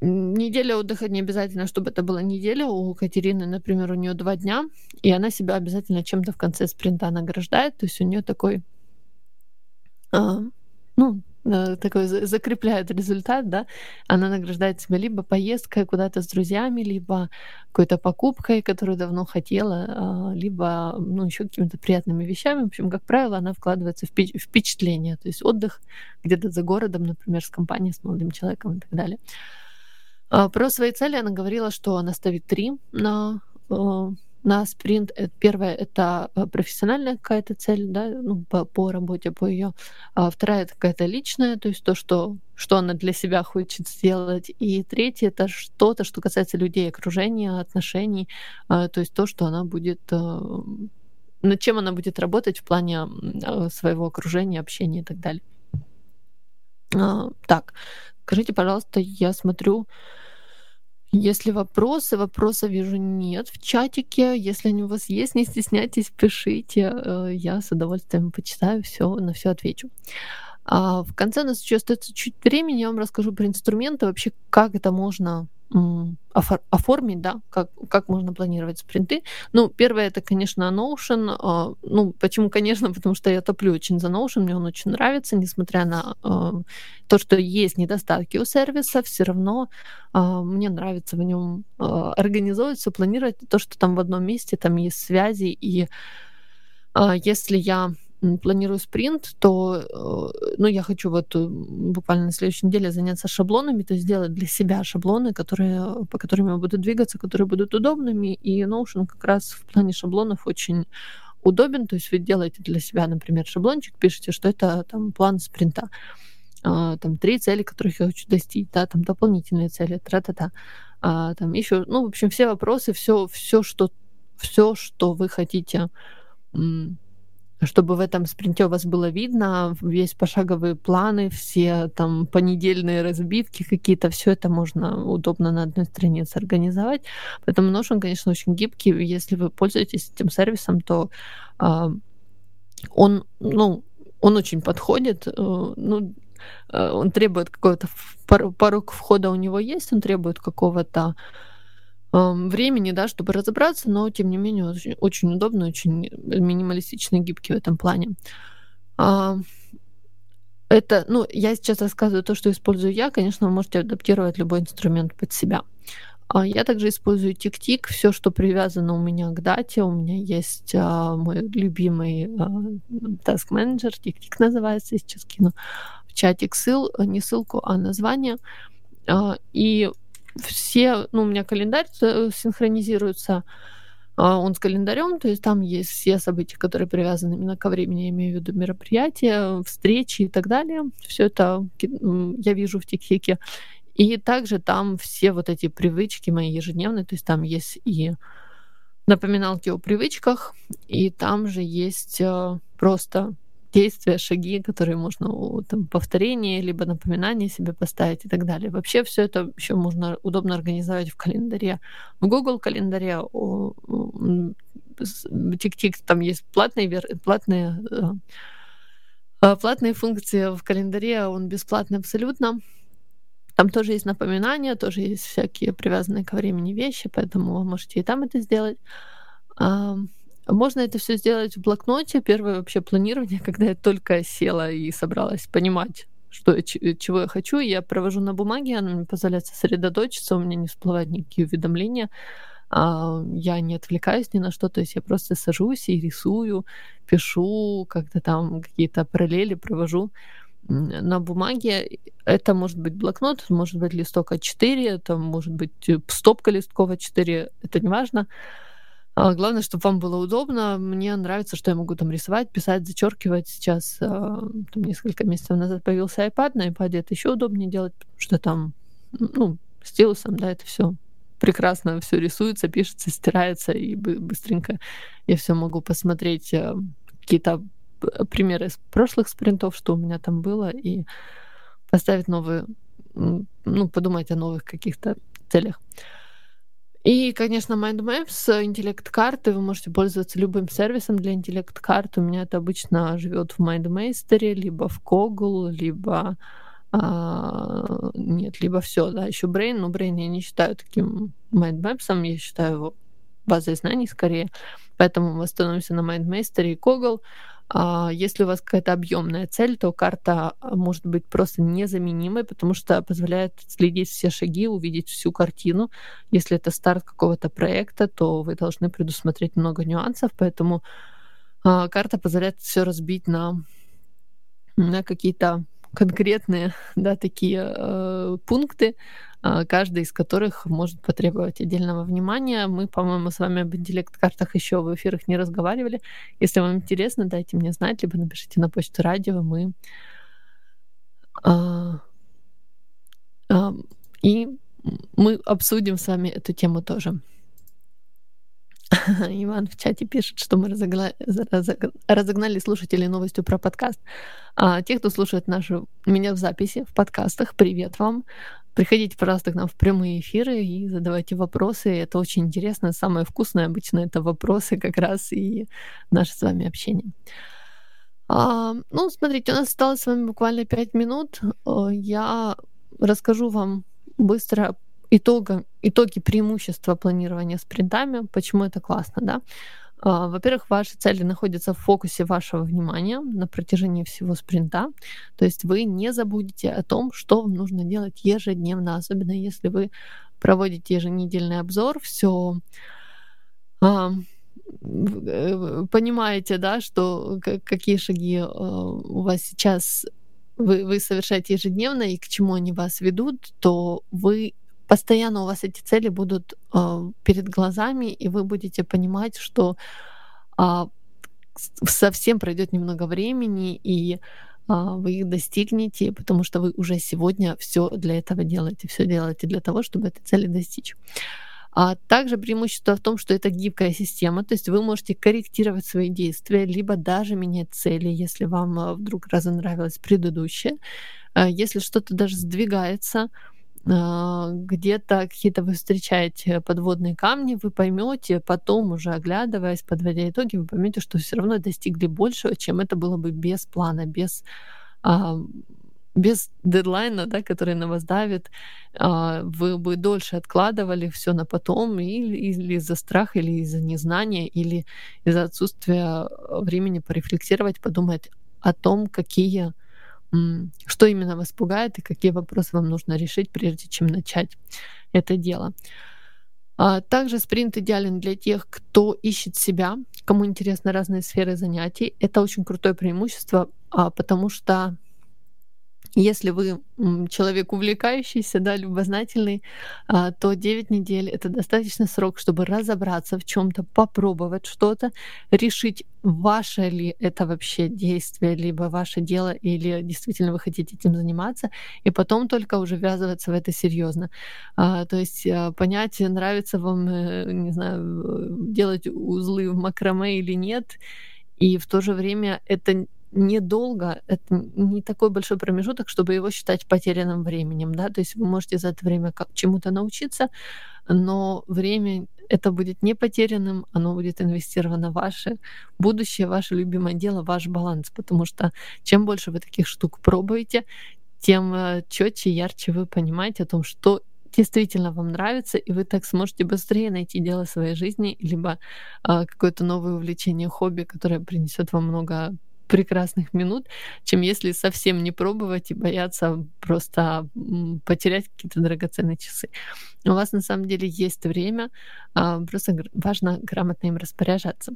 Неделя отдыха не обязательно, чтобы это была неделя. У Катерины, например, у нее два дня, и она себя обязательно чем-то в конце спринта награждает. То есть у нее такой, ну, э, такой закрепляет результат, да, она награждает себя либо поездкой куда-то с друзьями, либо какой-то покупкой, которую давно хотела, а, либо, ну, еще какими-то приятными вещами. В общем, как правило, она вкладывается в впечатление, то есть отдых где-то за городом, например, с компанией, с молодым человеком и так далее. А, про свои цели она говорила, что она ставит три на э, на спринт. Э, первое — это э, профессиональная какая-то цель, да, ну, по, по работе, по ее. А вторая — это какая-то личная, то есть то, что, что она для себя хочет сделать. И третье — это что-то, что касается людей, окружения, отношений, а, то есть то, что она будет э, над чем она будет работать в плане своего окружения, общения и так далее. А, так, скажите, пожалуйста, я смотрю, если вопросы, вопроса вижу нет в чатике. Если они у вас есть, не стесняйтесь, пишите. Э, я с удовольствием почитаю все, на все отвечу. А в конце у нас еще остается чуть времени, я вам расскажу про инструменты, вообще как это можно оформить, да, как, как можно планировать спринты. Ну, первое, это, конечно, Notion. А, ну, почему, конечно, потому что я топлю очень за Notion, мне он очень нравится, несмотря на а, то, что есть недостатки у сервиса, все равно а, мне нравится в нем организовывать, все планировать, то, что там в одном месте, там есть связи, и если я планирую спринт, то э, ну, я хочу вот э, буквально на следующей неделе заняться шаблонами, то есть сделать для себя шаблоны, которые, по которым я буду двигаться, которые будут удобными. И Notion как раз в плане шаблонов очень удобен. То есть вы делаете для себя, например, шаблончик, пишете, что это там план спринта. А, там три цели, которых я хочу достичь, да, там дополнительные цели, тра-та-та. А, там еще, ну, в общем, все вопросы, все, все, что, все, что вы хотите чтобы в этом спринте у вас было видно, весь пошаговые планы, все там понедельные разбитки какие-то, все это можно удобно на одной странице организовать. Поэтому Notion, конечно, очень гибкий. Если вы пользуетесь этим сервисом, то э, он, ну, он очень подходит. Э, ну, э, он требует какого-то порог входа у него есть, он требует какого-то времени, да, чтобы разобраться, но тем не менее очень, очень удобно, очень минималистично гибкий в этом плане. Это, ну, я сейчас рассказываю то, что использую я, конечно, вы можете адаптировать любой инструмент под себя. А я также использую TickTick, все, что привязано у меня к дате. У меня есть а, мой любимый а, Task Manager, TickTick называется, я сейчас кину в чатик ссыл, не ссылку, а название. А, и все, ну, у меня календарь э, синхронизируется, а, он с календарем, то есть там есть все события, которые привязаны именно ко времени, я имею в виду мероприятия, встречи и так далее. Все это я вижу в ТикТике. И также там все вот эти привычки мои ежедневные, то есть там есть и напоминалки о привычках, и там же есть э, просто действия, шаги, которые можно там, повторение, либо напоминание себе поставить и так далее. Вообще все это еще можно удобно организовать в календаре. В Google календаре Тик-Тик там есть платные, платные, э, платные функции в календаре, он бесплатный абсолютно. Там тоже есть напоминания, тоже есть всякие привязанные ко времени вещи, поэтому вы можете и там это сделать. Можно это все сделать в блокноте. Первое вообще планирование, когда я только села и собралась понимать, что, чего я хочу, я провожу на бумаге, она мне позволяет сосредоточиться, у меня не всплывают никакие уведомления, а, я не отвлекаюсь ни на что, то есть я просто сажусь и рисую, пишу, как-то там какие-то параллели провожу на бумаге. Это может быть блокнот, может быть листок А4, это может быть э, стопка листков А4, это не важно. А, главное, чтобы вам было удобно. Мне нравится, что я могу там рисовать, писать, зачеркивать. Сейчас а, там, несколько месяцев назад появился iPad, на iPad это еще удобнее делать, потому что там, ну, стилусом, да, это все прекрасно все рисуется, пишется, стирается, и быстренько я все могу посмотреть а, какие-то примеры из прошлых спринтов, что у меня там было, и поставить новые, ну, подумать о новых каких-то целях. И, конечно, MindMaps, интеллект-карты, вы можете пользоваться любым сервисом для интеллект-карт. У меня это обычно живет в MindMaster, либо в Koggle, либо а, нет, либо все, да, еще Brain, но Brain я не считаю таким MindMaps, я считаю его базой знаний скорее. Поэтому мы остановимся на MindMaster и Koggle. А если у вас какая-то объемная цель, то карта а, может быть просто незаменимой, потому что позволяет следить все шаги, увидеть всю картину. Если это старт какого-то проекта, то вы должны предусмотреть много нюансов, поэтому а, карта позволяет все разбить на, на какие-то конкретные, да, такие э, пункты, каждый из которых может потребовать отдельного внимания. Мы, по-моему, с вами об интеллект-картах еще в эфирах не разговаривали. Если вам интересно, дайте мне знать, либо напишите на почту радио. Мы э, э, и мы обсудим с вами эту тему тоже. Иван в чате пишет, что мы разогнали, разогнали слушателей новостью про подкаст. А те, кто слушает нашу, меня в записи, в подкастах, привет вам. Приходите, пожалуйста, к нам в прямые эфиры и задавайте вопросы. Это очень интересно. Самое вкусное обычно это вопросы как раз и наше с вами общение. А, ну, смотрите, у нас осталось с вами буквально 5 минут. Я расскажу вам быстро итога, итоги преимущества планирования спринтами, почему это классно, да. А, во-первых, ваши цели находятся в фокусе вашего внимания на протяжении всего спринта. То есть вы не забудете о том, что вам нужно делать ежедневно, особенно если вы проводите еженедельный обзор, все а, э, понимаете, да, что какие шаги а, у вас сейчас вы, вы совершаете ежедневно и к чему они вас ведут, то вы постоянно у вас эти цели будут э, перед глазами, и вы будете понимать, что э, совсем пройдет немного времени, и э, вы их достигнете, потому что вы уже сегодня все для этого делаете, все делаете для того, чтобы этой цели достичь. А также преимущество в том, что это гибкая система, то есть вы можете корректировать свои действия, либо даже менять цели, если вам вдруг разонравилось предыдущее. Если что-то даже сдвигается, где-то какие-то вы встречаете подводные камни, вы поймете, потом уже оглядываясь, подводя итоги, вы поймете, что все равно достигли большего, чем это было бы без плана, без а, без дедлайна, да, который на вас давит, а, вы бы дольше откладывали все на потом, или из-за страха, или из-за незнания, или из-за отсутствия времени порефлексировать, подумать о том, какие что именно вас пугает и какие вопросы вам нужно решить, прежде чем начать это дело. А также спринт идеален для тех, кто ищет себя, кому интересны разные сферы занятий. Это очень крутое преимущество, а, потому что если вы человек увлекающийся, да, любознательный, а, то 9 недель — это достаточно срок, чтобы разобраться в чем то попробовать что-то, решить, ваше ли это вообще действие, либо ваше дело, или действительно вы хотите этим заниматься, и потом только уже ввязываться в это серьезно. А, то есть а, понять, нравится вам, э, не знаю, делать узлы в макраме или нет, и в то же время это недолго, это не такой большой промежуток, чтобы его считать потерянным временем, да, то есть вы можете за это время чему-то научиться, но время это будет не потерянным, оно будет инвестировано в ваше будущее, ваше любимое дело, ваш баланс, потому что чем больше вы таких штук пробуете, тем э, четче, ярче вы понимаете о том, что действительно вам нравится, и вы так сможете быстрее найти дело своей жизни, либо а, какое-то новое увлечение, хобби, которое принесет вам много прекрасных минут, чем если совсем не пробовать и бояться просто потерять какие-то драгоценные часы. У вас на самом деле есть время, а, просто важно грамотно им распоряжаться.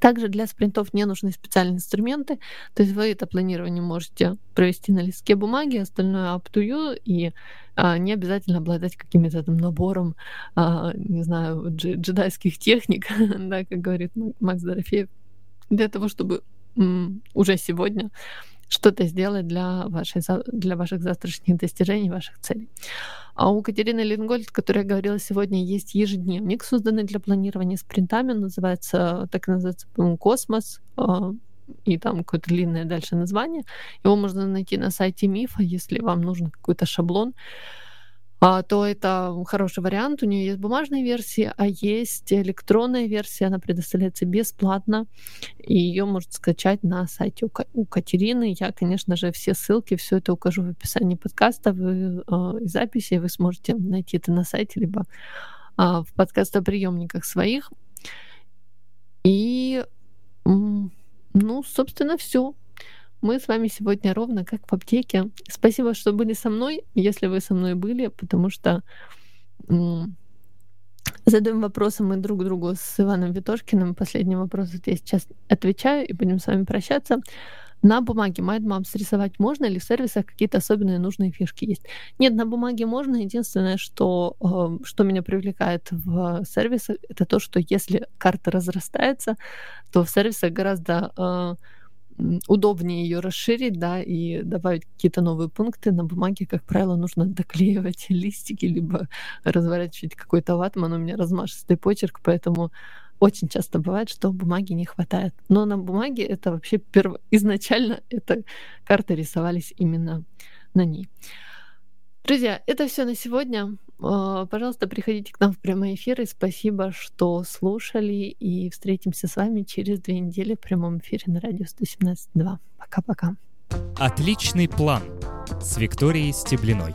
Также для спринтов не нужны специальные инструменты, то есть вы это планирование можете провести на листке бумаги, остальное up to you, и а, не обязательно обладать каким-то там набором, а, не знаю, джедайских техник, да, как говорит Макс Дорофеев, для того, чтобы уже сегодня что-то сделать для, вашей, для ваших завтрашних достижений, ваших целей. А у Катерины Лингольд, которая говорила сегодня, есть ежедневник, созданный для планирования спринтами, называется, так называется, «Космос», а, и там какое-то длинное дальше название. Его можно найти на сайте Мифа, если вам нужен какой-то шаблон то это хороший вариант. У нее есть бумажная версия, а есть электронная версия. Она предоставляется бесплатно, и ее можно скачать на сайте у Катерины. Я, конечно же, все ссылки, все это укажу в описании подкаста вы, э, и записи. Вы сможете найти это на сайте, либо э, в подкастоприемниках своих. И Ну, собственно, все. Мы с вами сегодня ровно как в аптеке. Спасибо, что были со мной, если вы со мной были, потому что задаем вопросы мы друг другу с Иваном Витошкиным. Последний вопрос вот я сейчас отвечаю, и будем с вами прощаться. На бумаге MindMaps рисовать можно или в сервисах какие-то особенные нужные фишки есть? Нет, на бумаге можно. Единственное, что, э, что меня привлекает в сервисах, это то, что если карта разрастается, то в сервисах гораздо э, удобнее ее расширить, да, и добавить какие-то новые пункты. На бумаге, как правило, нужно доклеивать листики, либо разворачивать какой-то ватман. У меня размашистый почерк, поэтому очень часто бывает, что бумаги не хватает. Но на бумаге это вообще перво... изначально это карты рисовались именно на ней. Друзья, это все на сегодня. А, пожалуйста, приходите к нам в прямой эфир. И спасибо, что слушали. И встретимся с вами через две недели в прямом эфире на радио 117.2. Пока-пока. Отличный план с Викторией Стеблиной.